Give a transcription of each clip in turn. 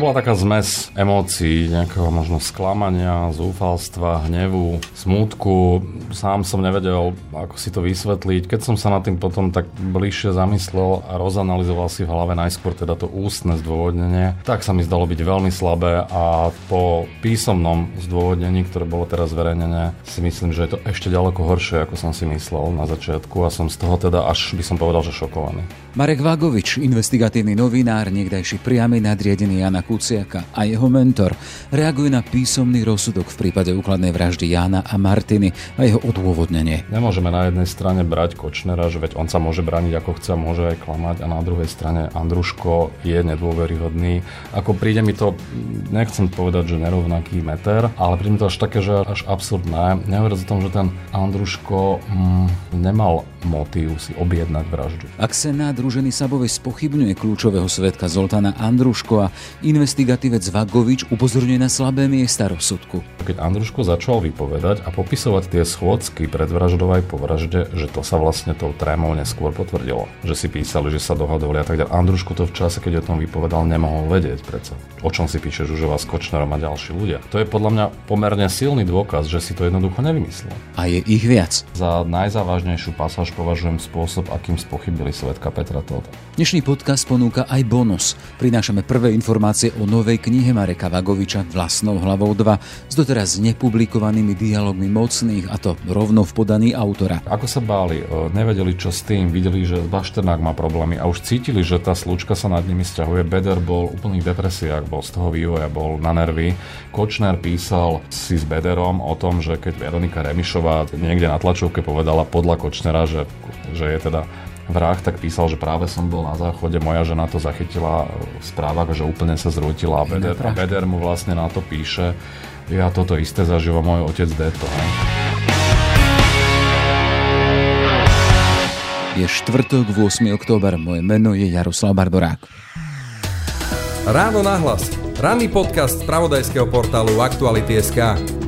bola taká zmes emócií, nejakého možno sklamania, zúfalstva, hnevu, smútku. Sám som nevedel, ako si to vysvetliť. Keď som sa nad tým potom tak bližšie zamyslel a rozanalizoval si v hlave najskôr teda to ústne zdôvodnenie, tak sa mi zdalo byť veľmi slabé a po písomnom zdôvodnení, ktoré bolo teraz zverejnené, si myslím, že je to ešte ďaleko horšie, ako som si myslel na začiatku a som z toho teda až by som povedal, že šokovaný. Marek Vagovič, investigatívny novinár, niekdajší priamy nadriadený Jana Kuciaka a jeho mentor, reaguje na písomný rozsudok v prípade úkladnej vraždy Jana a Martiny a jeho odôvodnenie. Nemôžeme na jednej strane brať Kočnera, že veď on sa môže brániť ako chce, môže aj klamať a na druhej strane Andruško je nedôveryhodný. Ako príde mi to, nechcem povedať, že nerovnaký meter, ale príde mi to až také, že až absurdné. Nehovoriac o tom, že ten Andruško mm, nemal motív si objednať vraždu. Ak Senát Rúženy Sabovej spochybňuje kľúčového svetka Zoltána Andruško a investigatívec Vagovič upozorňuje na slabé miesta rozsudku. Keď Andruško začal vypovedať a popisovať tie schôdzky pred vraždou aj po vražde, že to sa vlastne tou trémou neskôr potvrdilo. Že si písali, že sa dohadovali a tak ďalej. Andruško to v čase, keď o tom vypovedal, nemohol vedieť predsa. O čom si píše Žužová s Kočnerom a ďalší ľudia. To je podľa mňa pomerne silný dôkaz, že si to jednoducho nevymyslel. A je ich viac. Za najzávažnejšiu pasáž tiež považujem spôsob, akým spochybili svetka Petra Tóta. Dnešný podcast ponúka aj bonus. Prinášame prvé informácie o novej knihe Mareka Vagoviča Vlastnou hlavou 2 s doteraz nepublikovanými dialogmi mocných a to rovno v podaní autora. Ako sa báli, e, nevedeli čo s tým, videli, že Bašternák má problémy a už cítili, že tá slučka sa nad nimi stiahuje. Beder bol úplný v depresiách, bol z toho vývoja, bol na nervy. Kočner písal si s Bederom o tom, že keď Veronika Remišová niekde na tlačovke povedala podľa Kočnera, že že, že je teda vrah, tak písal, že práve som bol na záchode, moja žena to zachytila v správach, že úplne sa zrútila a Beder, a Beder mu vlastne na to píše, ja toto isté zažívam môj otec Deto. Je štvrtok, 8. október, moje meno je Jaroslav Barborák. Ráno nahlas. Ranný podcast z pravodajského portálu Aktuality.sk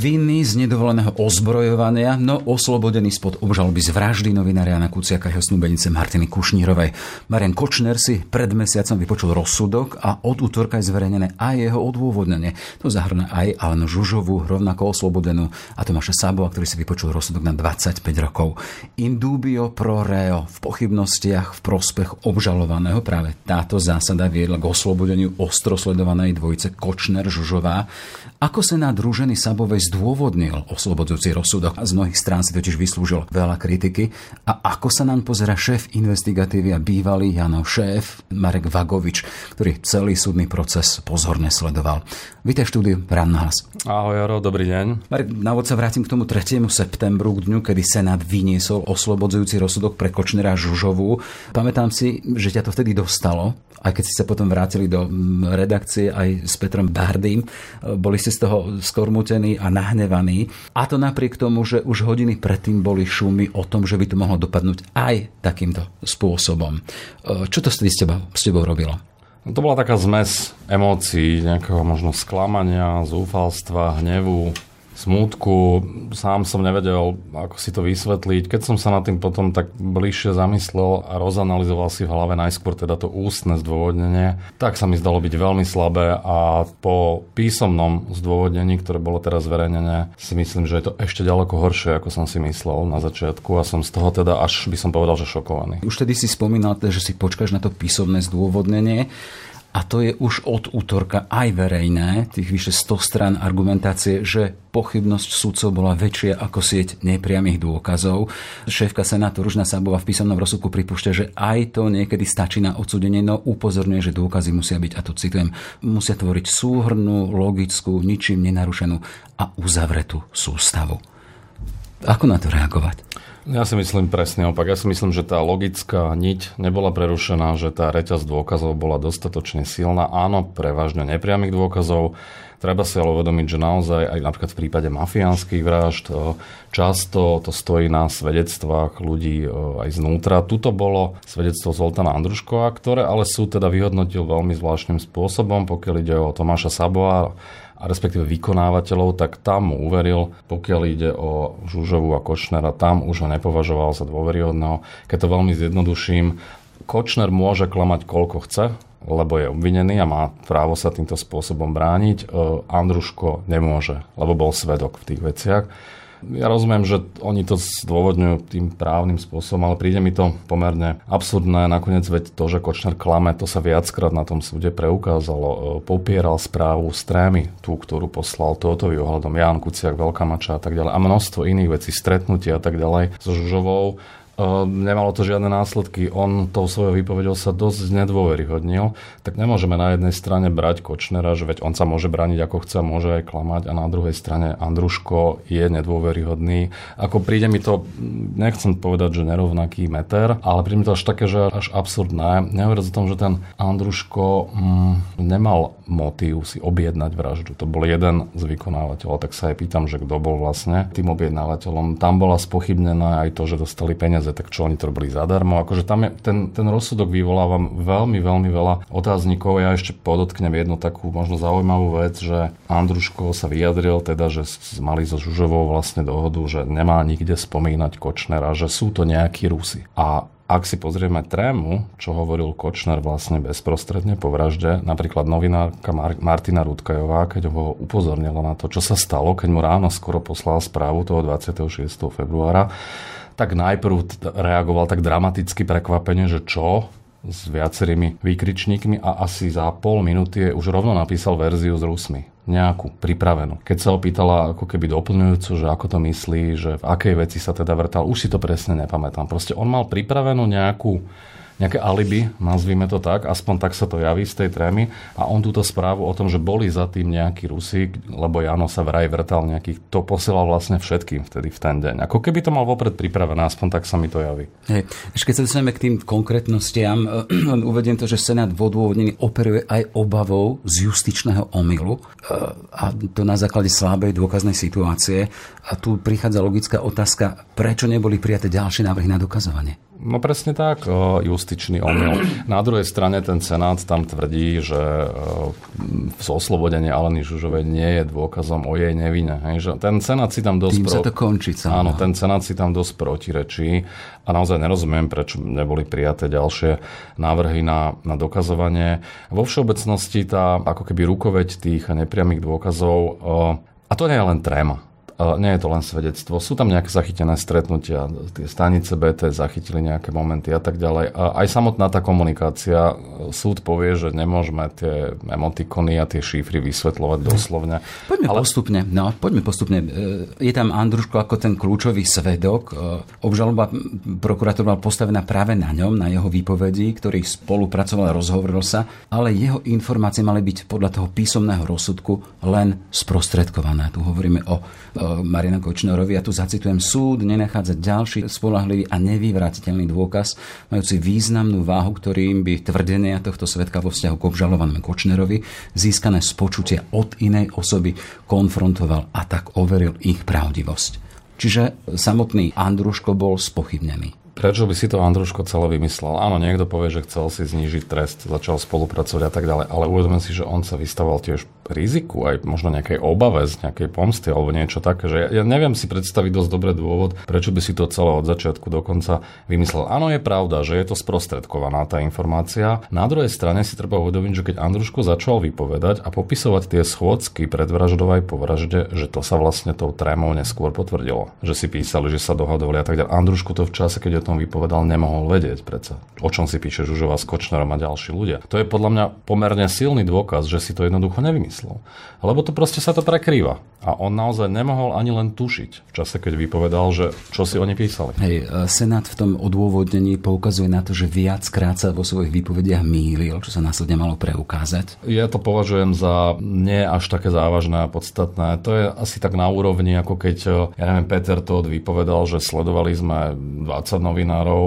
vinný z nedovoleného ozbrojovania, no oslobodený spod obžaloby z vraždy novinára Jana Kuciaka jeho snúbenice Martiny Kušnírovej. Marian Kočner si pred mesiacom vypočul rozsudok a od útorka je zverejnené aj jeho odôvodnenie. To zahrňa aj Alenu Žužovu, rovnako oslobodenú, a Tomáša Sábova, ktorý si vypočul rozsudok na 25 rokov. Indubio pro reo v pochybnostiach v prospech obžalovaného práve táto zásada viedla k oslobodeniu ostrosledovanej dvojice Kočner-Žužová. Ako sa na druženy Sabovej zdôvodnil oslobodzujúci rozsudok a z mnohých strán si totiž vyslúžil veľa kritiky. A ako sa nám pozera šéf investigatívy a bývalý Janov šéf Marek Vagovič, ktorý celý súdny proces pozorne sledoval. Vítaj v štúdiu Rán hlas. Ahoj Jaro, dobrý deň. Marek, na sa vrátim k tomu 3. septembru, k dňu, kedy Senát vyniesol oslobodzujúci rozsudok pre Kočnera Žužovú. Pamätám si, že ťa to vtedy dostalo, aj keď ste sa potom vrátili do mm, redakcie aj s Petrom Bardým. Boli ste z toho skormutení a nahnevaní. A to napriek tomu, že už hodiny predtým boli šumy o tom, že by to mohlo dopadnúť aj takýmto spôsobom. E, čo to s tebou, s tebou robilo? No to bola taká zmes emócií, nejakého možno sklamania, zúfalstva, hnevu, smútku. Sám som nevedel, ako si to vysvetliť. Keď som sa nad tým potom tak bližšie zamyslel a rozanalizoval si v hlave najskôr teda to ústne zdôvodnenie, tak sa mi zdalo byť veľmi slabé a po písomnom zdôvodnení, ktoré bolo teraz zverejnené, si myslím, že je to ešte ďaleko horšie, ako som si myslel na začiatku a som z toho teda až by som povedal, že šokovaný. Už tedy si spomínal, že si počkáš na to písomné zdôvodnenie a to je už od útorka aj verejné, tých vyše 100 stran argumentácie, že pochybnosť sudcov bola väčšia ako sieť nepriamých dôkazov. Šéfka Senátu Ružna Sábova v písomnom rozsudku pripúšťa, že aj to niekedy stačí na odsudenie, no upozorňuje, že dôkazy musia byť, a to citujem, musia tvoriť súhrnú, logickú, ničím nenarušenú a uzavretú sústavu. Ako na to reagovať? Ja si myslím presne opak. Ja si myslím, že tá logická niť nebola prerušená, že tá reťaz dôkazov bola dostatočne silná. Áno, prevažne nepriamých dôkazov. Treba si ale uvedomiť, že naozaj aj napríklad v prípade mafiánskych vražd e, často to stojí na svedectvách ľudí e, aj znútra. Tuto bolo svedectvo Zoltana Andruškova, ktoré ale súd teda vyhodnotil veľmi zvláštnym spôsobom, pokiaľ ide o Tomáša Saboa a respektíve vykonávateľov, tak tam mu uveril, pokiaľ ide o Žužovu a Kočnera, tam už ho nepovažoval za dôveryhodného. Keď to veľmi zjednoduším, Kočner môže klamať koľko chce, lebo je obvinený a má právo sa týmto spôsobom brániť. Andruško nemôže, lebo bol svedok v tých veciach. Ja rozumiem, že oni to zdôvodňujú tým právnym spôsobom, ale príde mi to pomerne absurdné. Nakoniec veď to, že Kočner klame, to sa viackrát na tom súde preukázalo. Popieral správu z tú, ktorú poslal Tótovi ohľadom Jan Kuciak, Veľká Mača a tak ďalej. A množstvo iných vecí, stretnutia a tak ďalej so Žužovou nemalo to žiadne následky. On tou svojou výpovedou sa dosť nedôveryhodnil. Tak nemôžeme na jednej strane brať Kočnera, že veď on sa môže brániť ako chce, môže aj klamať a na druhej strane Andruško je nedôveryhodný. Ako príde mi to, nechcem povedať, že nerovnaký meter, ale príde mi to až také, že až absurdné. Nehovoriac o tom, že ten Andruško mm, nemal motív si objednať vraždu. To bol jeden z vykonávateľov, tak sa aj pýtam, že kto bol vlastne tým objednávateľom. Tam bola spochybnená aj to, že dostali peniaze peniaze, tak čo oni to robili zadarmo? Akože tam je, ten, ten rozsudok vyvoláva veľmi, veľmi veľa otáznikov. Ja ešte podotknem jednu takú možno zaujímavú vec, že Andruško sa vyjadril teda, že mali so Žužovou vlastne dohodu, že nemá nikde spomínať Kočnera, že sú to nejakí Rusi. A ak si pozrieme trému, čo hovoril Kočner vlastne bezprostredne po vražde, napríklad novinárka Mar- Martina Rudkajová, keď ho upozornila na to, čo sa stalo, keď mu ráno skoro poslal správu toho 26. februára, tak najprv reagoval tak dramaticky prekvapenie, že čo? s viacerými výkričníkmi a asi za pol minúty už rovno napísal verziu s Rusmi. Nejakú, pripravenú. Keď sa opýtala ako keby doplňujúcu, že ako to myslí, že v akej veci sa teda vrtal, už si to presne nepamätám. Proste on mal pripravenú nejakú nejaké alibi, nazvime to tak, aspoň tak sa to javí z tej trémy. A on túto správu o tom, že boli za tým nejakí Rusi, lebo Jano sa vraj vrtal nejakých, to posielal vlastne všetkým vtedy v ten deň. Ako keby to mal vopred pripravené, aspoň tak sa mi to javí. Hej, keď sa dostaneme k tým konkrétnostiam, uvediem to, že Senát v odôvodnení operuje aj obavou z justičného omylu a to na základe slabej dôkaznej situácie. A tu prichádza logická otázka, prečo neboli prijaté ďalšie návrhy na dokazovanie? No presne tak, justičný omyl. Na druhej strane ten Senát tam tvrdí, že oslobodenie Aleny Žužovej nie je dôkazom o jej nevine. Hej, že ten Senát si tam dosť... Tým sa to končí Áno, ten Senát si tam dosť protirečí a naozaj nerozumiem, prečo neboli prijaté ďalšie návrhy na, na dokazovanie. Vo všeobecnosti tá ako keby rukoveď tých nepriamých dôkazov, a to nie je len tréma nie je to len svedectvo. Sú tam nejaké zachytené stretnutia, tie stanice BT zachytili nejaké momenty a tak ďalej. A aj samotná tá komunikácia, súd povie, že nemôžeme tie emotikony a tie šifry vysvetľovať doslovne. Poďme Ale... postupne. No, poďme postupne. E, je tam Andruško ako ten kľúčový svedok. E, obžaloba prokurátor mal postavená práve na ňom, na jeho výpovedí, ktorý spolupracoval a rozhovoril sa, ale jeho informácie mali byť podľa toho písomného rozsudku len sprostredkované. Tu hovoríme o Marina Kočnerovi. Ja tu zacitujem, súd nenachádza ďalší spolahlivý a nevyvratiteľný dôkaz, majúci významnú váhu, ktorým by tvrdenia tohto svetka vo vzťahu k obžalovanému Kočnerovi získané z počutia od inej osoby konfrontoval a tak overil ich pravdivosť. Čiže samotný Andruško bol spochybnený. Prečo by si to Andruško celé vymyslel? Áno, niekto povie, že chcel si znížiť trest, začal spolupracovať a tak ďalej, ale uvedome si, že on sa vystavoval tiež riziku, aj možno nejakej obave z nejakej pomsty alebo niečo také, že ja, ja neviem si predstaviť dosť dobrý dôvod, prečo by si to celé od začiatku do konca vymyslel. Áno, je pravda, že je to sprostredkovaná tá informácia. Na druhej strane si treba uvedomiť, že keď Andruško začal vypovedať a popisovať tie schôdzky pred vraždou aj po vražde, že to sa vlastne tou trémou neskôr potvrdilo. Že si písali, že sa dohadovali a tak ďalej. Andruško to v čase, keď o tom vypovedal, nemohol vedieť predsa. O čom si píše Žužová s Kočnerom a ďalší ľudia. To je podľa mňa pomerne silný dôkaz, že si to jednoducho nevymyslel. Lebo to proste sa to prekrýva. A on naozaj nemohol ani len tušiť v čase, keď vypovedal, že čo si oni písali. Hej, e, Senát v tom odôvodnení poukazuje na to, že viackrát sa vo svojich výpovediach mýlil, čo sa následne malo preukázať. Ja to považujem za nie až také závažné a podstatné. To je asi tak na úrovni, ako keď, e, ja neviem, Peter Todd vypovedal, že sledovali sme 20 novinárov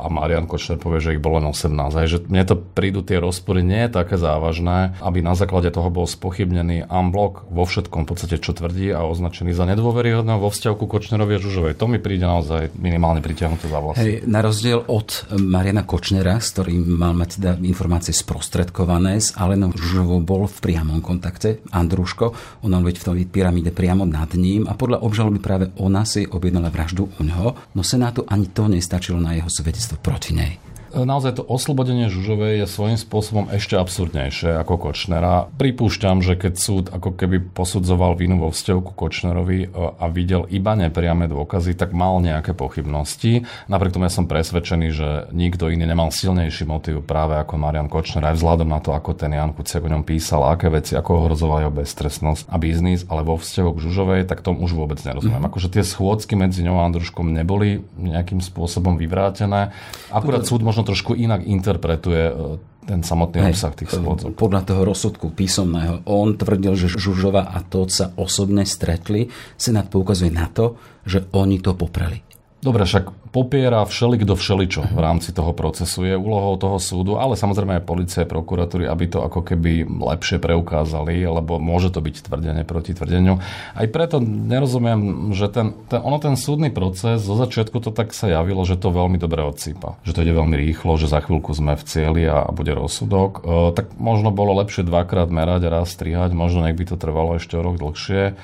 a Marian Kočner povie, že ich bolo len 18. Hej, že mne to prídu tie rozpory nie je také závažné, aby na základe toho bol spochybnený unblock vo všetkom v podstate, čo tvrdí a označený za nedôveryhodného vo vzťahu ku Kočnerovi a Žužovej. To mi príde naozaj minimálne pritiahnuté za vlasy. Hej, na rozdiel od Mariana Kočnera, s ktorým mať teda informácie sprostredkované, s Alenou Žužovou bol v priamom kontakte. Andruško, ona byť v tej pyramíde priamo nad ním a podľa obžaloby práve ona si objednala vraždu u ňoho, no Senátu ani to nestačilo na jeho svedectvo proti nej. Naozaj to oslobodenie Žužovej je svojím spôsobom ešte absurdnejšie ako Kočnera. Pripúšťam, že keď súd ako keby posudzoval vinu vo vzťahu ku Kočnerovi e, a videl iba nepriame dôkazy, tak mal nejaké pochybnosti. Napriek tomu ja som presvedčený, že nikto iný nemal silnejší motiv práve ako Marian Kočner, aj vzhľadom na to, ako ten Jan Kuciak o ňom písal, aké veci, ako ohrozoval jeho beztrestnosť a biznis, ale vo vzťahu k Žužovej, tak tomu už vôbec nerozumiem. Mm. Akože tie schôdzky medzi ňou a Andruškom neboli nejakým spôsobom vyvrátené. Akurát súd možno trošku inak interpretuje e, ten samotný Hej, obsah tých schôdzok. Podľa toho rozsudku písomného, on tvrdil, že Žužova a Tóth sa osobne stretli. Senát poukazuje na to, že oni to popreli. Dobre, však popiera všelik do všeličo v rámci toho procesu. Je úlohou toho súdu, ale samozrejme aj policie, prokuratúry, aby to ako keby lepšie preukázali, lebo môže to byť tvrdenie proti tvrdeniu. Aj preto nerozumiem, že ten, ten, ono ten súdny proces, zo začiatku to tak sa javilo, že to veľmi dobre odsýpa. Že to ide veľmi rýchlo, že za chvíľku sme v cieli a, a bude rozsudok. E, tak možno bolo lepšie dvakrát merať a raz strihať, možno nech by to trvalo ešte o rok dlhšie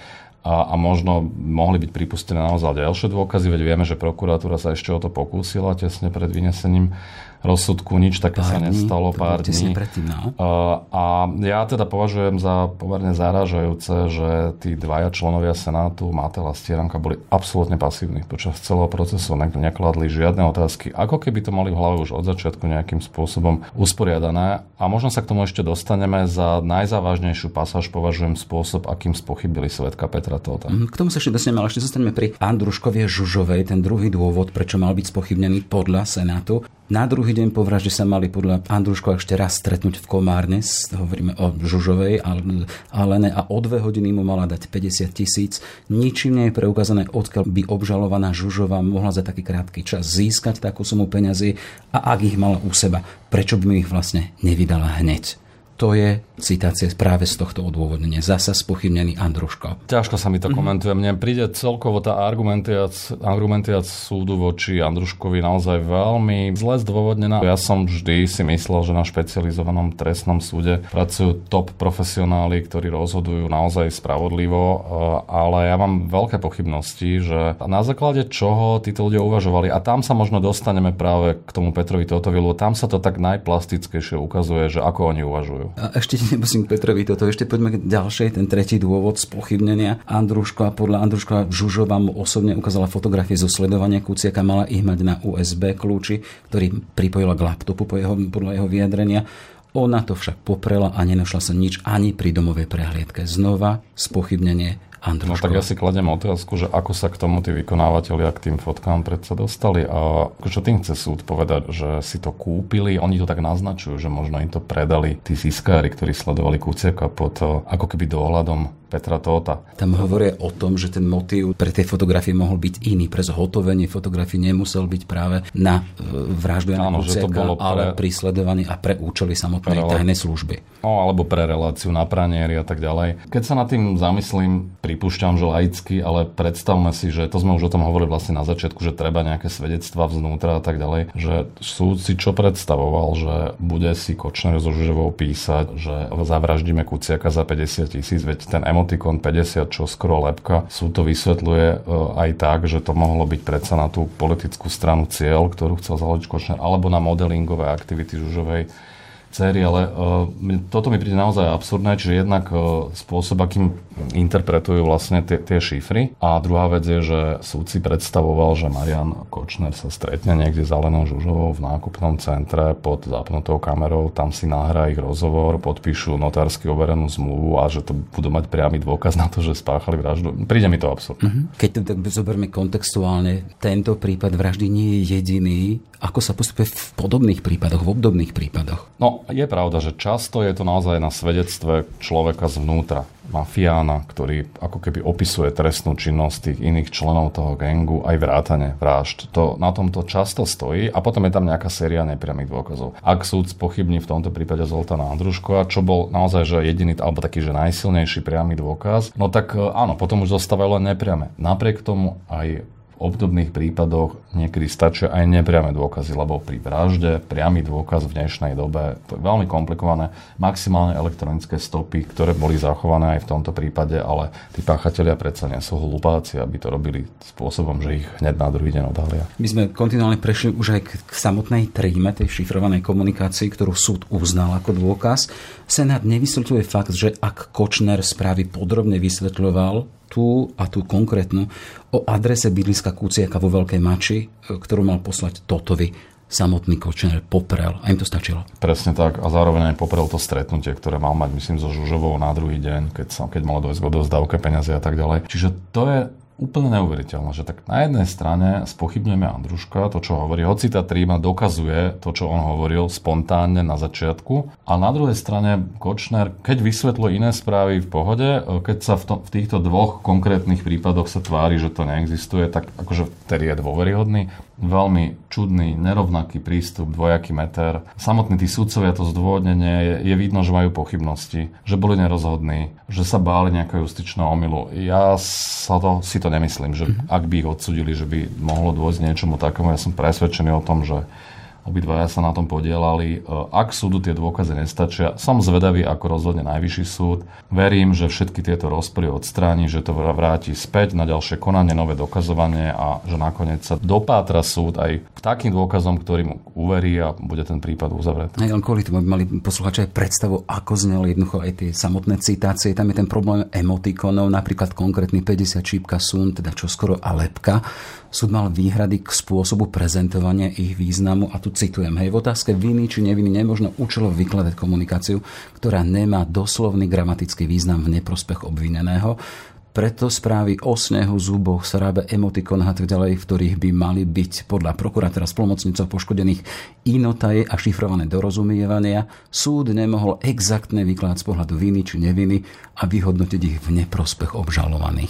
a, a možno mohli byť pripustené naozaj ďalšie dôkazy, veď vieme, že prokuratúra sa ešte o to pokúsila tesne pred vynesením rozsudku, nič také pár sa nestalo, dní, pár dní. Predtým, no. A ja teda považujem za pomerne zarážajúce, že tí dvaja členovia Senátu, Matel a Stieranka, boli absolútne pasívni počas celého procesu, nekladli žiadne otázky, ako keby to mali v hlave už od začiatku nejakým spôsobom usporiadané. A možno sa k tomu ešte dostaneme. Za najzávažnejšiu pasáž považujem spôsob, akým spochybili svetka Petra. Mhm, k tomu sa ešte dostaneme, ale ešte zostaneme pri Andruškovie Žužovej, ten druhý dôvod, prečo mal byť spochybnený podľa Senátu. Na druhý deň po vražde sa mali podľa Andruško ešte raz stretnúť v Komárne, hovoríme o Žužovej, ale a o dve hodiny mu mala dať 50 tisíc. Ničím nie je preukázané, odkiaľ by obžalovaná Žužova mohla za taký krátky čas získať takú sumu peňazí a ak ich mala u seba, prečo by mi ich vlastne nevydala hneď to je citácia práve z tohto odôvodnenia. Zasa spochybnený Andruško. Ťažko sa mi to mm-hmm. komentuje. Mne príde celkovo tá argumentiac súdu voči Andruškovi naozaj veľmi zle zdôvodnená. Ja som vždy si myslel, že na špecializovanom trestnom súde pracujú top profesionáli, ktorí rozhodujú naozaj spravodlivo, eh, ale ja mám veľké pochybnosti, že na základe čoho títo ľudia uvažovali. A tam sa možno dostaneme práve k tomu Petrovi Totovilu. Tam sa to tak najplastickejšie ukazuje, že ako oni uvažujú. A ešte nemusím Petrovi toto, ešte poďme k ďalšej, ten tretí dôvod spochybnenia. Andruško a podľa Andruška Žužova mu osobne ukázala fotografie zo sledovania Kuciaka, mala ich mať na USB kľúči, ktorý pripojila k laptopu po jeho, podľa jeho vyjadrenia. Ona to však poprela a nenašla sa nič ani pri domovej prehliadke. Znova spochybnenie Andruško. No tak ja si kladem otázku, že ako sa k tomu tí vykonávateľia k tým fotkám predsa dostali. A čo tým chce súd povedať, že si to kúpili, oni to tak naznačujú, že možno im to predali tí ziskári, ktorí sledovali Kuciaka pod ako keby dohľadom Petra Tóta. Tam hovoria o tom, že ten motív pre tie fotografie mohol byť iný. Pre zhotovenie fotografií nemusel byť práve na e, vraždu Jana Kuciaka, pre... ale pri sledovaní a pre účely samotnej pre... tajnej služby. No, alebo pre reláciu na praniery a tak ďalej. Keď sa nad tým zamyslím, pripúšťam, že laicky, ale predstavme si, že to sme už o tom hovorili vlastne na začiatku, že treba nejaké svedectva vznútra a tak ďalej, že súd si čo predstavoval, že bude si Kočner so Žužovou písať, že zavraždíme Kuciaka za 50 tisíc, veď ten emo emotikon 50, čo skoro lepka. Súd to vysvetľuje e, aj tak, že to mohlo byť predsa na tú politickú stranu cieľ, ktorú chcel založiť Kočner, alebo na modelingové aktivity Žužovej céry, ale uh, toto mi príde naozaj absurdné, čiže jednak uh, spôsob, akým interpretujú vlastne tie, tie šifry. A druhá vec je, že súd si predstavoval, že Marian Kočner sa stretne niekde za Lenou Žužovou v nákupnom centre pod zapnutou kamerou, tam si nahrá ich rozhovor, podpíšu notársky overenú zmluvu a že to budú mať priamy dôkaz na to, že spáchali vraždu. Príde mi to absurdné. Mm-hmm. Keď to tak zoberme kontextuálne, tento prípad vraždy nie je jediný. Ako sa postupuje v podobných prípadoch, v obdobných prípadoch? No, je pravda, že často je to naozaj na svedectve človeka zvnútra mafiána, ktorý ako keby opisuje trestnú činnosť tých iných členov toho gengu, aj vrátane vražd. To, na tomto často stojí a potom je tam nejaká séria nepriamých dôkazov. Ak súd pochybní v tomto prípade Zoltána Andruškova, čo bol naozaj že jediný alebo taký že najsilnejší priamy dôkaz, no tak e, áno, potom už zostávajú len nepriame. Napriek tomu aj obdobných prípadoch niekedy stačia aj nepriame dôkazy, lebo pri vražde priamy dôkaz v dnešnej dobe to je veľmi komplikované. Maximálne elektronické stopy, ktoré boli zachované aj v tomto prípade, ale tí páchatelia predsa nie sú hlupáci, aby to robili spôsobom, že ich hneď na druhý deň odhalia. My sme kontinuálne prešli už aj k samotnej tríme tej šifrovanej komunikácii, ktorú súd uznal ako dôkaz. Senát nevysvetľuje fakt, že ak Kočner správy podrobne vysvetľoval, tú a tú konkrétnu o adrese bydliska Kuciaka vo Veľkej Mači, e, ktorú mal poslať Totovi samotný Kočner poprel. A im to stačilo. Presne tak. A zároveň aj poprel to stretnutie, ktoré mal mať, myslím, so Žužovou na druhý deň, keď, sa, keď malo dojsť k peniazy a tak ďalej. Čiže to je úplne neuveriteľné, že tak na jednej strane spochybňujeme Andruška, to, čo hovorí, hoci tá tríma dokazuje to, čo on hovoril spontánne na začiatku, a na druhej strane Kočner, keď vysvetlo iné správy v pohode, keď sa v, to, v týchto dvoch konkrétnych prípadoch sa tvári, že to neexistuje, tak akože vtedy je dôveryhodný. Veľmi čudný, nerovnaký prístup, dvojaký meter. Samotní tí sudcovia to zdôvodnenie je, je vidno, že majú pochybnosti, že boli nerozhodní, že sa báli nejakého justičného omylu. Ja sa to, si to nemyslím, že ak by ich odsudili, že by mohlo dôjsť niečomu takému. Ja som presvedčený o tom, že Obidvaja sa na tom podielali. E, ak súdu tie dôkazy nestačia, som zvedavý, ako rozhodne Najvyšší súd. Verím, že všetky tieto rozpory odstráni, že to vráti späť na ďalšie konanie, nové dokazovanie a že nakoniec sa dopátra súd aj k takým dôkazom, ktorý mu uverí a bude ten prípad uzavretý. Aj len kvôli tomu by mali posluchači aj predstavu, ako zneli jednoducho aj tie samotné citácie. Tam je ten problém emotikonov, napríklad konkrétny 50 čípka sun, teda čo skoro a lepka súd mal výhrady k spôsobu prezentovania ich významu a tu citujem, hej, v otázke viny či neviny nemožno účelo vykladať komunikáciu, ktorá nemá doslovný gramatický význam v neprospech obvineného. Preto správy o snehu, zuboch, srábe, emotikonách a tak ďalej, v ktorých by mali byť podľa prokurátora spolomocnicov poškodených inotaje a šifrované dorozumievania, súd nemohol exaktne vykladať z pohľadu viny či neviny a vyhodnotiť ich v neprospech obžalovaných.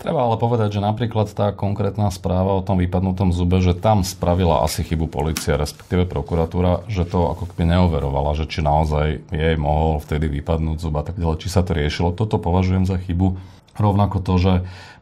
Treba ale povedať, že napríklad tá konkrétna správa o tom vypadnutom zube, že tam spravila asi chybu policia, respektíve prokuratúra, že to ako keby neoverovala, že či naozaj jej mohol vtedy vypadnúť zub a tak ďalej, či sa to riešilo. Toto považujem za chybu Rovnako to, že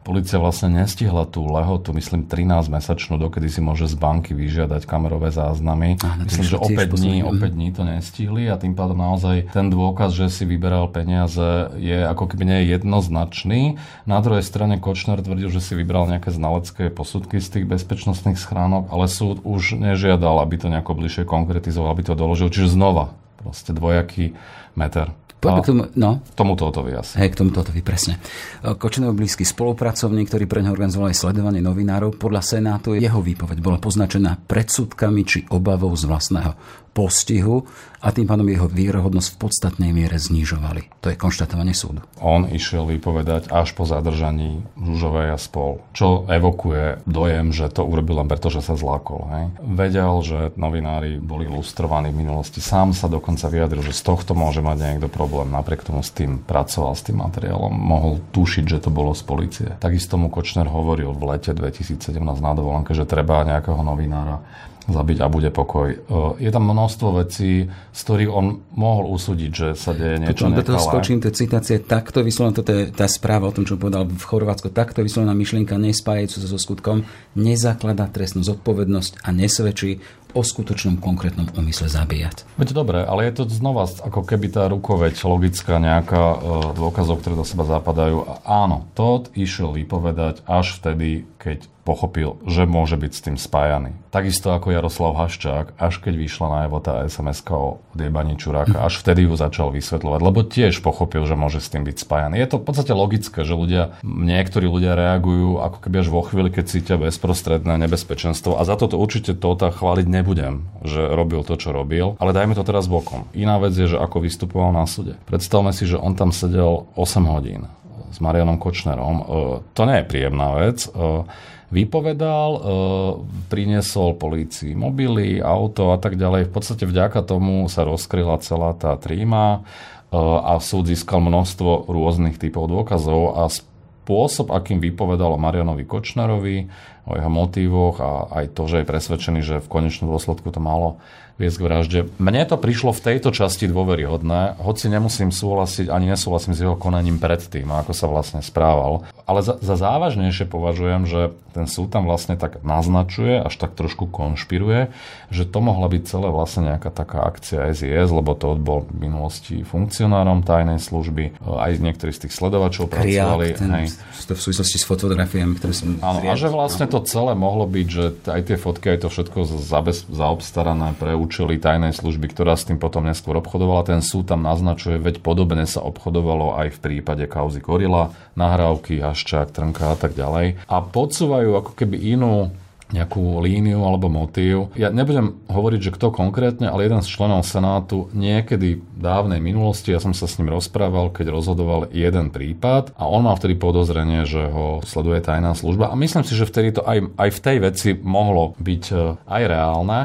policia vlastne nestihla tú lehotu, myslím 13 mesačnú, dokedy si môže z banky vyžiadať kamerové záznamy. Áno, myslím, že opäť dní, opäť dní to nestihli a tým pádom naozaj ten dôkaz, že si vyberal peniaze je ako keby nie jednoznačný. Na druhej strane Kočner tvrdil, že si vybral nejaké znalecké posudky z tých bezpečnostných schránok, ale súd už nežiadal, aby to nejako bližšie konkretizoval, aby to doložil. Čiže znova, proste dvojaký meter. Poďme k tomu, no. Tomu Totovi asi. Hej, k tomu Totovi, presne. Kočenov blízky spolupracovník, ktorý pre neho organizoval aj sledovanie novinárov, podľa Senátu jeho výpoveď bola poznačená predsudkami či obavou z vlastného postihu a tým pádom jeho výrohodnosť v podstatnej miere znižovali. To je konštatovanie súdu. On išiel vypovedať až po zadržaní Žužovej a spol, čo evokuje dojem, že to urobil len preto, že sa zlákol. Hej. Vedel, že novinári boli lustrovaní v minulosti. Sám sa dokonca vyjadril, že z tohto môže mať niekto problém. Napriek tomu s tým pracoval, s tým materiálom. Mohol tušiť, že to bolo z policie. Takisto mu Kočner hovoril v lete 2017 na dovolenke, že treba nejakého novinára zabiť a bude pokoj. E, je tam množstvo vecí, z ktorých on mohol usúdiť, že sa deje niečo nekalé. To skočím, tie citácie, takto vyslovená, to je tá správa o tom, čo povedal v Chorvátsku, takto vyslovená myšlienka nespájajúca so skutkom, nezakladá trestnú zodpovednosť a nesvedčí o skutočnom konkrétnom úmysle zabíjať. Veď dobre, ale je to znova ako keby tá rukoveď logická nejaká e, dôkazov, ktoré do seba zapadajú. Áno, Todd išiel vypovedať až vtedy, keď pochopil, že môže byť s tým spájaný. Takisto ako Jaroslav Haščák, až keď vyšla na jeho tá sms o odjebaní Čuráka, až vtedy ju začal vysvetľovať, lebo tiež pochopil, že môže s tým byť spájaný. Je to v podstate logické, že ľudia, niektorí ľudia reagujú ako keby až vo chvíli, keď cítia bezprostredné nebezpečenstvo a za toto určite Tota chváliť nebudem, že robil to, čo robil, ale dajme to teraz bokom. Iná vec je, že ako vystupoval na súde. Predstavme si, že on tam sedel 8 hodín s Marianom Kočnerom. E, to nie je príjemná vec e, vypovedal, e, priniesol polícii mobily, auto a tak ďalej. V podstate vďaka tomu sa rozkryla celá tá tríma a súd získal množstvo rôznych typov dôkazov a spôsob, akým vypovedal o Marianovi Kočnerovi, o jeho motívoch a aj to, že je presvedčený, že v konečnom dôsledku to malo viesť k vražde. Mne to prišlo v tejto časti dôveryhodné, hoci nemusím súhlasiť, ani nesúhlasím s jeho konaním predtým, ako sa vlastne správal. Ale za, za závažnejšie považujem, že ten súd tam vlastne tak naznačuje, až tak trošku konšpiruje, že to mohla byť celé vlastne nejaká taká akcia SIS, lebo to bol v minulosti funkcionárom tajnej služby, aj niektorí z tých sledovačov Kriak, pracovali. Ten, hej. To v súvislosti s fotografiami, ktoré som Áno, a že vlastne to celé mohlo byť, že aj tie fotky, aj to všetko zabez, zaobstarané pre účely tajnej služby, ktorá s tým potom neskôr obchodovala. Ten súd tam naznačuje, veď podobne sa obchodovalo aj v prípade kauzy Korila, nahrávky, Haščák, Trnka a tak ďalej. A podsúvajú ako keby inú nejakú líniu alebo motív. Ja nebudem hovoriť, že kto konkrétne, ale jeden z členov Senátu niekedy v dávnej minulosti, ja som sa s ním rozprával, keď rozhodoval jeden prípad a on mal vtedy podozrenie, že ho sleduje tajná služba a myslím si, že vtedy to aj, aj v tej veci mohlo byť e, aj reálne.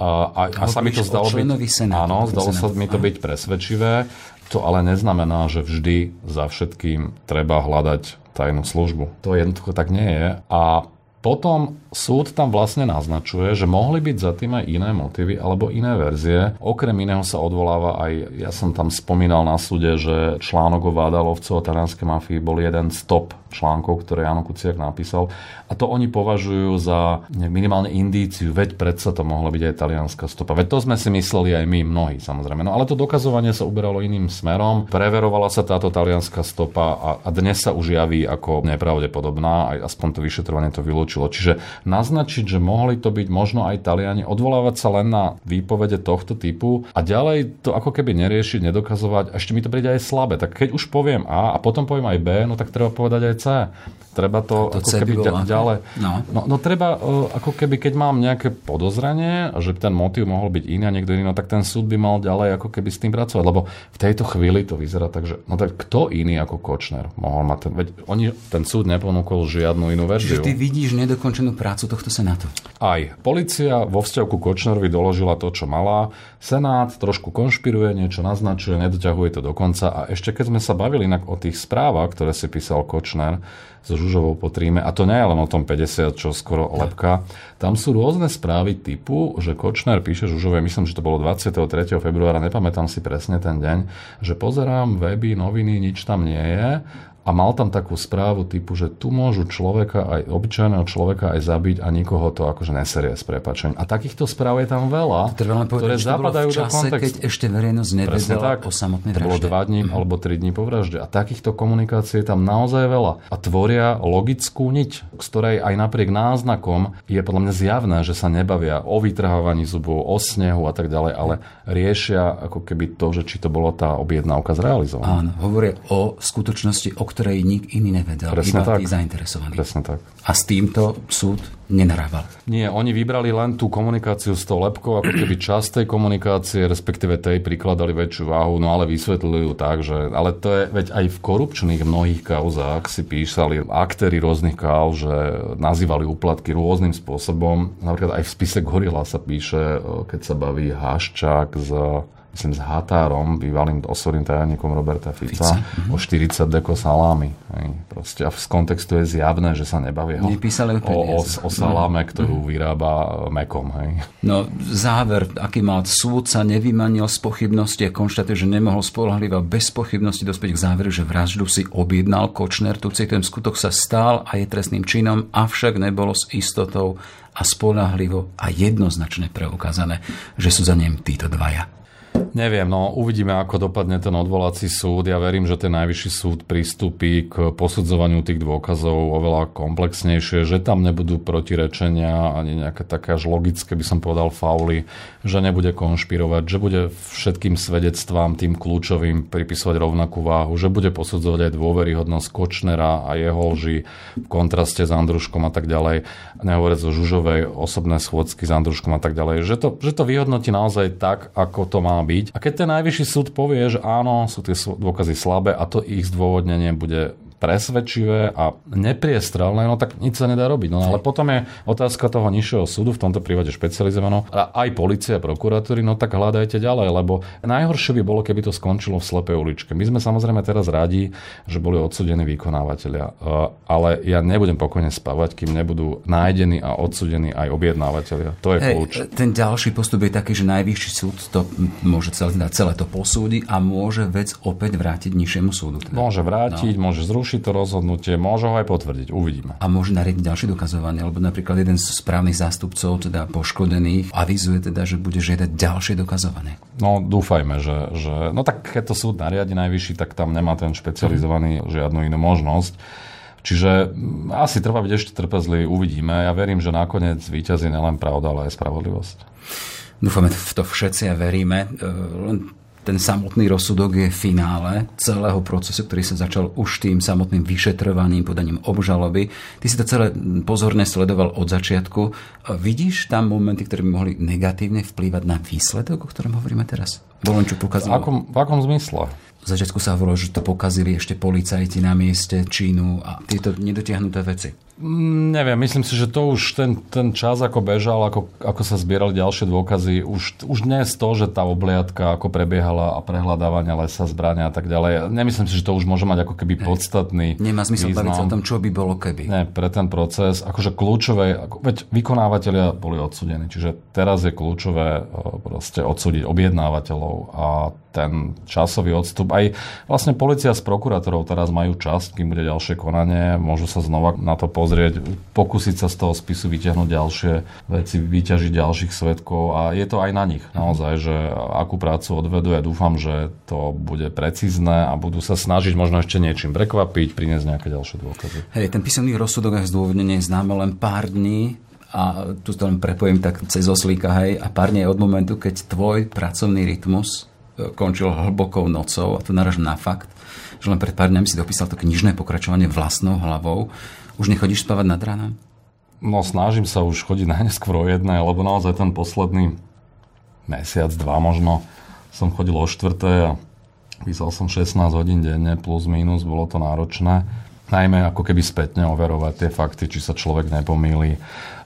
A, a, a sa mi to zdalo byť... Senátu, áno, zdalo sa mi to byť presvedčivé. To ale neznamená, že vždy za všetkým treba hľadať tajnú službu. To jednoducho tak nie je. A potom súd tam vlastne naznačuje, že mohli byť za tým aj iné motívy alebo iné verzie. Okrem iného sa odvoláva aj, ja som tam spomínal na súde, že článok o Vádalovcov a talianskej mafii bol jeden z top článkov, ktoré Jano Kuciak napísal. A to oni považujú za minimálne indíciu, veď predsa to mohla byť aj talianská stopa. Veď to sme si mysleli aj my, mnohí samozrejme. No ale to dokazovanie sa uberalo iným smerom. Preverovala sa táto talianská stopa a, a dnes sa už javí ako nepravdepodobná, aj aspoň to vyšetrovanie to vylúčilo. Čiže naznačiť, že mohli to byť možno aj Taliani, odvolávať sa len na výpovede tohto typu a ďalej to ako keby neriešiť, nedokazovať. Ešte mi to príde aj slabé. Tak keď už poviem A a potom poviem aj B, no tak treba povedať aj C. Treba to, to ako keby by ďalej. No. No, no treba, uh, ako keby, keď mám nejaké podozrenie, že ten motív mohol byť iný a niekto iný, no tak ten súd by mal ďalej ako keby s tým pracovať. Lebo v tejto chvíli to vyzerá tak, že no tak kto iný ako Kočner mohol mať ten, veď oni, ten súd neponúkol žiadnu inú verziu. Čiže ty vidíš nedokončenú prácu tohto Senátu? Aj. Polícia vo vzťahu ku Kočnerovi doložila to, čo mala. Senát trošku konšpiruje, niečo naznačuje, nedoťahuje to do konca. A ešte keď sme sa bavili inak o tých správach, ktoré si písal Kočner, so Žužovou po tríme. A to nie je len o tom 50, čo skoro lepka. Tam sú rôzne správy typu, že Kočner píše Žužovej, myslím, že to bolo 23. februára, nepamätám si presne ten deň, že pozerám weby, noviny, nič tam nie je a mal tam takú správu typu, že tu môžu človeka, aj obyčajného človeka aj zabiť a nikoho to akože neserie s prepačením. A takýchto správ je tam veľa, Treba povedať, ktoré zapadajú čase, do kontextu. keď ešte verejnosť nevedela tak, o samotnej vražde. To bolo dva dní mm. alebo tri dní po vražde. A takýchto komunikácií je tam naozaj veľa. A tvoria logickú niť, z ktorej aj napriek náznakom je podľa mňa zjavné, že sa nebavia o vytrhávaní zubov, o snehu a tak ďalej, ale riešia ako keby to, že či to bolo tá objednávka zrealizovaná. Áno, hovoria o skutočnosti, o ktorej nik iný nevedel, Presne iba tak. tí zainteresovaní. Presne tak. A s týmto súd nenarával. Nie, oni vybrali len tú komunikáciu s tou lepkou, ako keby časť tej komunikácie, respektíve tej prikladali väčšiu váhu, no ale vysvetlili ju tak, že ale to je, veď aj v korupčných mnohých kauzách si písali aktéry rôznych kauz, že nazývali úplatky rôznym spôsobom. Napríklad aj v spise Gorila sa píše, keď sa baví Haščák z myslím, s Határom, bývalým osobným tajomníkom Roberta Fica, Fica. o 40 deko salámy. Hej. Proste, a v kontextu je zjavné, že sa nebaví ho o, o, o saláme, no. ktorú mm. vyrába mekom. Hej. No záver, aký mal súd sa nevymanil z pochybnosti a konštatuje, že nemohol spolahlivo bez pochybnosti dospieť k záveru, že vraždu si objednal Kočner. Tu citujem, skutok sa stál a je trestným činom, avšak nebolo s istotou a spolahlivo a jednoznačne preukázané, že sú za ním títo dvaja. Neviem, no uvidíme, ako dopadne ten odvolací súd. Ja verím, že ten najvyšší súd pristúpi k posudzovaniu tých dôkazov oveľa komplexnejšie, že tam nebudú protirečenia ani nejaké také až logické, by som povedal, fauly, že nebude konšpirovať, že bude všetkým svedectvám tým kľúčovým pripisovať rovnakú váhu, že bude posudzovať aj dôveryhodnosť Kočnera a jeho lži v kontraste s Andruškom a tak ďalej. Nehovoriac o Žužovej osobné schôdzky s Andruškom a tak ďalej. Že to, že to vyhodnotí naozaj tak, ako to má byť. A keď ten najvyšší súd povie, že áno, sú tie dôkazy slabé a to ich zdôvodnenie bude presvedčivé a nepriestrelné, no tak nič sa nedá robiť. No ale potom je otázka toho nižšieho súdu, v tomto prípade špecializovaného, a aj policia a prokuratúry, no tak hľadajte ďalej, lebo najhoršie by bolo, keby to skončilo v slepej uličke. My sme samozrejme teraz radi, že boli odsudení vykonávateľia, e, ale ja nebudem pokojne spávať, kým nebudú nájdení a odsudení aj objednávateľia. To je Hej, kľúč. Ten ďalší postup je taký, že najvyšší súd to môže celé, celé to posúdi a môže vec opäť vrátiť nižšiemu súdu. Teda. Môže vrátiť, no. môže zrušiť zrušiť to rozhodnutie, môže ho aj potvrdiť, uvidíme. A môže nariadiť ďalšie dokazovanie, lebo napríklad jeden z správnych zástupcov, teda poškodených, avizuje teda, že bude žiadať ďalšie dokazovanie. No dúfajme, že, že no tak keď to súd nariadi najvyšší, tak tam nemá ten špecializovaný žiadnu inú možnosť. Čiže mm, asi treba byť ešte trpezlivý, uvidíme. Ja verím, že nakoniec víťazí nielen pravda, ale aj spravodlivosť. Dúfame v to všetci a veríme. Len ten samotný rozsudok je finále celého procesu, ktorý sa začal už tým samotným vyšetrovaním, podaním obžaloby. Ty si to celé pozorne sledoval od začiatku. Vidíš tam momenty, ktoré by mohli negatívne vplývať na výsledok, o ktorom hovoríme teraz? Bolo čo pokazilo? V akom, v akom zmysle? V začiatku sa hovorilo, že to pokazili ešte policajti na mieste Čínu a tieto nedotiahnuté veci. Mm, neviem, myslím si, že to už ten, ten čas ako bežal, ako, ako sa zbierali ďalšie dôkazy, už, už dnes to, že tá obliadka ako prebiehala a prehľadávania lesa, zbrania a tak ďalej, nemyslím si, že to už môže mať ako keby podstatný Nemá zmysel baviť sa o tom, čo by bolo keby. Nie, pre ten proces, akože kľúčové, ako, veď vykonávateľia boli odsudení, čiže teraz je kľúčové proste odsúdiť objednávateľov a ten časový odstup. Aj vlastne policia s prokurátorov teraz majú čas, kým bude ďalšie konanie, môžu sa znova na to pozrieť, pokúsiť sa z toho spisu vyťahnuť ďalšie veci, vyťažiť ďalších svetkov a je to aj na nich naozaj, že akú prácu odvedú. Ja dúfam, že to bude precízne a budú sa snažiť možno ešte niečím prekvapiť, priniesť nejaké ďalšie dôkazy. Hej, ten písomný rozsudok a zdôvodnenie známe len pár dní a tu to len prepojím tak cez oslíka, hej, a pár dní od momentu, keď tvoj pracovný rytmus končil hlbokou nocou a tu naražam na fakt, že len pred pár dňami si dopísal to knižné pokračovanie vlastnou hlavou. Už nechodíš spávať nad ránom? No snažím sa už chodiť najneskôr o jednej, lebo naozaj ten posledný mesiac, dva možno som chodil o štvrté a písal som 16 hodín denne plus minus, bolo to náročné. Najmä ako keby spätne overovať tie fakty, či sa človek nepomýli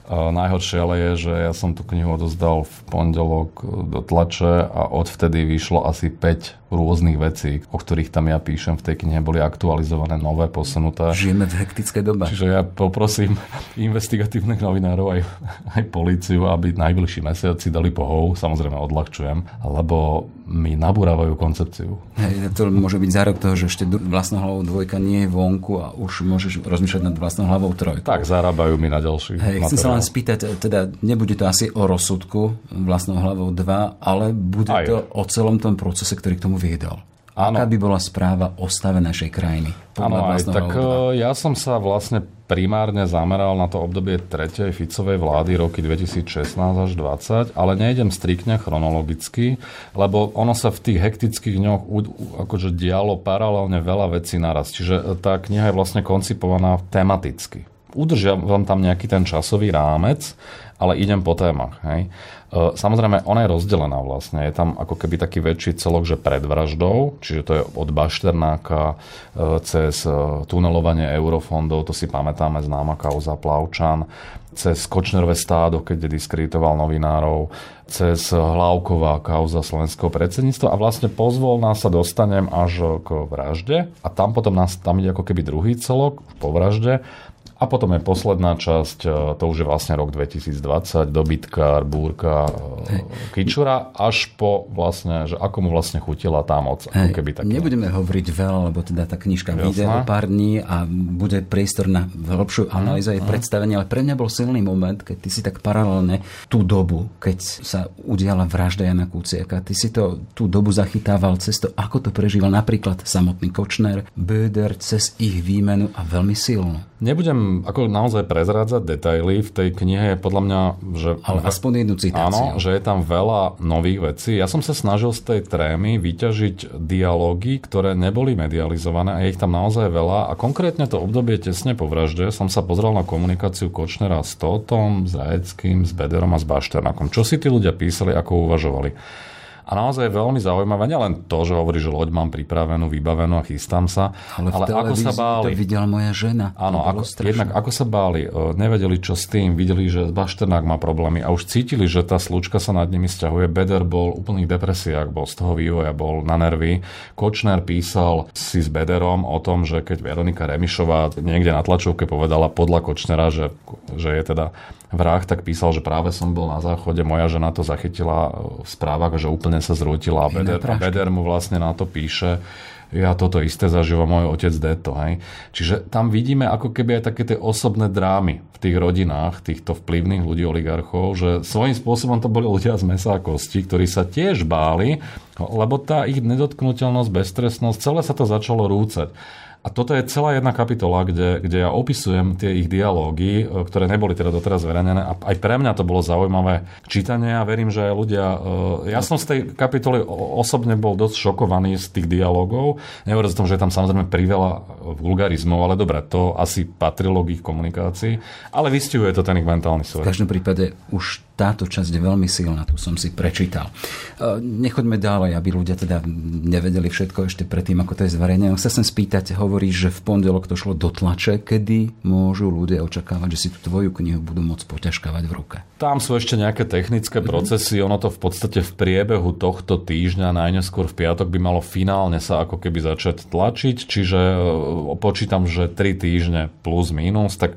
Najhoršie ale je, že ja som tú knihu odozdal v pondelok do tlače a odvtedy vyšlo asi 5 rôznych vecí, o ktorých tam ja píšem v tej knihe, boli aktualizované, nové, posunuté. Žijeme v hektickej dobe. Čiže ja poprosím investigatívnych novinárov aj, aj políciu, aby najbližší mesiaci dali pohov, samozrejme odľahčujem, lebo mi nabúravajú koncepciu. Hej, to môže byť zárok toho, že ešte vlastnou hlavou dvojka nie je vonku a už môžeš rozmýšľať nad vlastnou hlavou trojkou. Tak, zarábajú mi na ďalší Hej, chcem sa len spýtať, teda nebude to asi o rozsudku vlastnou hlavou 2, ale bude Aj. to o celom tom procese, ktorý k tomu viedol. Áno. Aká by bola správa o stave našej krajiny? Áno, aj tak e, ja som sa vlastne primárne zameral na to obdobie tretej Ficovej vlády roky 2016 až 2020, ale nejdem striktne chronologicky, lebo ono sa v tých hektických dňoch akože dialo paralelne veľa vecí naraz. Čiže e, tá kniha je vlastne koncipovaná tematicky. Udržiavam tam nejaký ten časový rámec, ale idem po témach. Hej. E, samozrejme, ona je rozdelená vlastne. Je tam ako keby taký väčší celok, že pred vraždou, čiže to je od Bašternáka e, cez e, tunelovanie eurofondov, to si pamätáme, známa kauza Plavčan, cez Kočnerové stádo, keď diskreditoval novinárov, cez Hlavková kauza slovenského predsedníctva a vlastne pozvolná sa dostanem až k vražde a tam potom nás, tam ide ako keby druhý celok po vražde a potom je posledná časť, e, to už je vlastne rok 2020, dobytkár, búrka, e, kičura, až po vlastne, že ako mu vlastne chutila tá moc. Ako keby také. Nebudeme hovoriť veľa, lebo teda tá knižka vyjde o pár dní a bude priestor na lepšiu analýzu aj predstavenie, ale pre mňa bol silný moment, keď ty si tak paralelne tú dobu, keď sa udiala vražda Jana Kuciaka, ty si to tú dobu zachytával cez to, ako to prežíval napríklad samotný Kočner, Böder, cez ich výmenu a veľmi silno. Nebudem ako naozaj prezrádzať detaily. V tej knihe je podľa mňa, že... Ale aspoň jednu citáciu. Áno, že je tam veľa nových vecí. Ja som sa snažil z tej trémy vyťažiť dialógy, ktoré neboli medializované a je ich tam naozaj veľa. A konkrétne to obdobie tesne po vražde som sa pozrel na komunikáciu Kočnera s Totom, s Rajeckým, s Bederom a s Bašternakom. Čo si tí ľudia písali, ako uvažovali. A naozaj je veľmi zaujímavé, nielen to, že hovorí, že loď mám pripravenú, vybavenú a chystám sa, ale, ale ako sa báli. to videla moja žena. Áno, ako, jednak ako sa báli, e, nevedeli čo s tým, videli, že Bašternák má problémy a už cítili, že tá slučka sa nad nimi stiahuje. Beder bol v úplných depresiách, bol z toho vývoja, bol na nervy. Kočner písal si s Bederom o tom, že keď Veronika Remišová niekde na tlačovke povedala podľa Kočnera, že, že je teda vrah, tak písal, že práve som bol na záchode, moja žena to zachytila v správach, že úplne sa zrútila a Beder, a Beder mu vlastne na to píše, ja toto isté zažívam môj otec Deto. Hej. Čiže tam vidíme ako keby aj také tie osobné drámy v tých rodinách týchto vplyvných ľudí, oligarchov, že svojím spôsobom to boli ľudia z mesa a kosti, ktorí sa tiež báli, lebo tá ich nedotknutelnosť, beztrestnosť, celé sa to začalo rúcať. A toto je celá jedna kapitola, kde, kde ja opisujem tie ich dialógy, e, ktoré neboli teda doteraz zverejnené. A aj pre mňa to bolo zaujímavé čítanie a verím, že aj ľudia... E, ja som z tej kapitoly osobne bol dosť šokovaný z tých dialógov. Nehovorím o tom, že je tam samozrejme priveľa vulgarizmov, ale dobre, to asi patrilo k ich komunikácii. Ale vystihuje to ten ich mentálny svet. V každom prípade už táto časť je veľmi silná, tu som si prečítal. E, nechoďme ďalej, aby ľudia teda nevedeli všetko ešte predtým, ako to je zverejnené. Chcem spýtať, hovoríš, že v pondelok to šlo do tlače, kedy môžu ľudia očakávať, že si tú tvoju knihu budú môcť poťažkávať v ruke? Tam sú ešte nejaké technické mhm. procesy, ono to v podstate v priebehu tohto týždňa, najneskôr v piatok by malo finálne sa ako keby začať tlačiť, čiže e, počítam, že 3 týždne plus minus, tak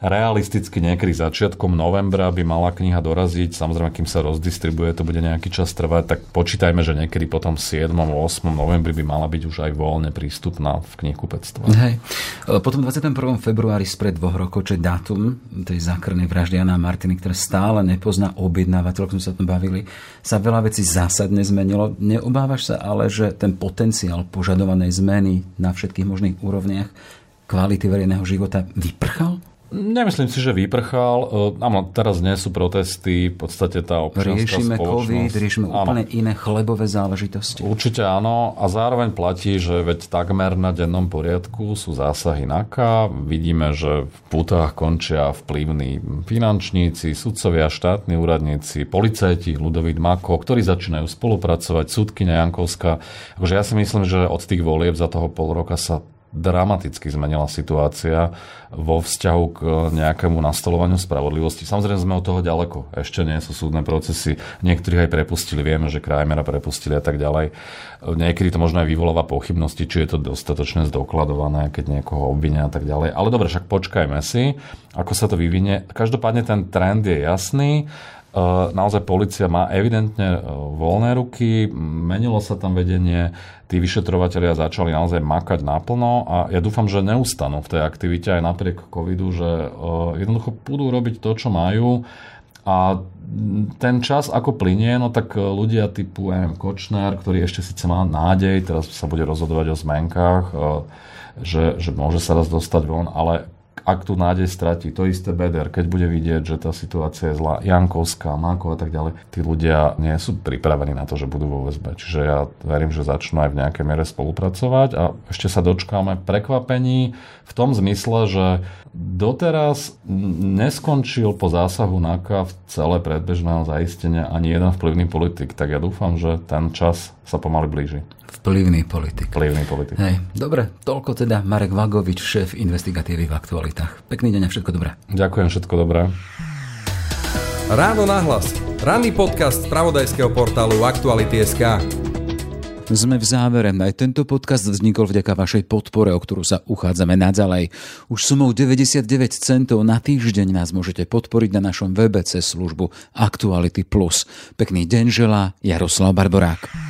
Realisticky niekedy začiatkom novembra by mala kniha doraziť. Samozrejme, kým sa rozdistribuje, to bude nejaký čas trvať, tak počítajme, že niekedy potom 7. 8. novembri by mala byť už aj voľne prístupná v knihkupectve. Hej. Potom 21. februári spred dvoch rokov, čo je dátum tej zákrnej vraždy Jana Martiny, ktoré stále nepozná objednávateľ, ako sa tam bavili, sa veľa vecí zásadne zmenilo. Neobávaš sa ale, že ten potenciál požadovanej zmeny na všetkých možných úrovniach kvality verejného života vyprchal? Nemyslím si, že vyprchal. E, áno, teraz nie sú protesty, v podstate tá občianská riešime spoločnosť. COVID, riešime úplne áno. iné chlebové záležitosti. Určite áno a zároveň platí, že veď takmer na dennom poriadku sú zásahy NAKA. Vidíme, že v putách končia vplyvní finančníci, sudcovia, štátni úradníci, policajti, Ludovít Mako, ktorí začínajú spolupracovať, súdkynia Jankovská. Akože ja si myslím, že od tých volieb za toho pol roka sa dramaticky zmenila situácia vo vzťahu k nejakému nastolovaniu spravodlivosti. Samozrejme sme od toho ďaleko. Ešte nie sú súdne procesy. Niektorých aj prepustili. Vieme, že Krajmera prepustili a tak ďalej. Niekedy to možno aj vyvoláva pochybnosti, či je to dostatočne zdokladované, keď niekoho obvinia a tak ďalej. Ale dobre, však počkajme si, ako sa to vyvinie. Každopádne ten trend je jasný naozaj policia má evidentne voľné ruky, menilo sa tam vedenie, tí vyšetrovateľia začali naozaj makať naplno a ja dúfam, že neustanú v tej aktivite aj napriek covidu, že jednoducho budú robiť to, čo majú a ten čas ako plinie, no tak ľudia typu neviem, Kočner, ktorý ešte síce má nádej, teraz sa bude rozhodovať o zmenkách, že, že môže sa raz dostať von, ale ak tu nádej stratí, to isté Beder, keď bude vidieť, že tá situácia je zlá, Jankovská, Máko a tak ďalej, tí ľudia nie sú pripravení na to, že budú vo väzbe. Čiže ja verím, že začnú aj v nejakej miere spolupracovať a ešte sa dočkáme prekvapení v tom zmysle, že doteraz neskončil po zásahu NAKA v celé predbežného zaistenia ani jeden vplyvný politik, tak ja dúfam, že ten čas sa pomaly blíži. Vplyvný politik. Vplyvný politik. Hej, dobre, toľko teda Marek Vagovič, šéf investigatívy v aktualitách. Pekný deň a všetko dobré. Ďakujem, všetko dobré. Ráno nahlas. Ranný podcast z pravodajského portálu Aktuality.sk. Sme v závere. Aj tento podcast vznikol vďaka vašej podpore, o ktorú sa uchádzame naďalej. Už sumou 99 centov na týždeň nás môžete podporiť na našom webe cez službu Aktuality+. Pekný deň želá Jaroslav Barborák.